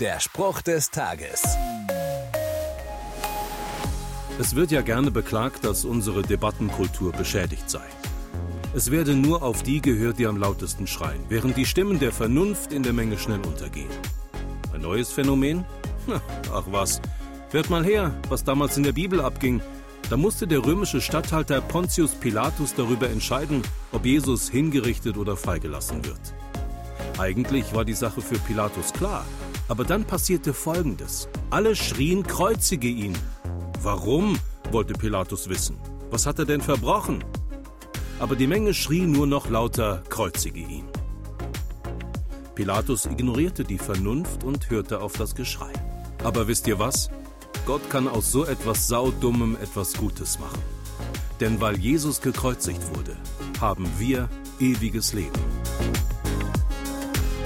Der Spruch des Tages. Es wird ja gerne beklagt, dass unsere Debattenkultur beschädigt sei. Es werde nur auf die gehört, die am lautesten schreien, während die Stimmen der Vernunft in der Menge schnell untergehen. Ein neues Phänomen? Ach was. Hört mal her, was damals in der Bibel abging. Da musste der römische Statthalter Pontius Pilatus darüber entscheiden, ob Jesus hingerichtet oder freigelassen wird. Eigentlich war die Sache für Pilatus klar, aber dann passierte Folgendes. Alle schrien, kreuzige ihn. Warum? wollte Pilatus wissen. Was hat er denn verbrochen? Aber die Menge schrie nur noch lauter, kreuzige ihn. Pilatus ignorierte die Vernunft und hörte auf das Geschrei. Aber wisst ihr was? Gott kann aus so etwas Saudummem etwas Gutes machen. Denn weil Jesus gekreuzigt wurde, haben wir ewiges Leben.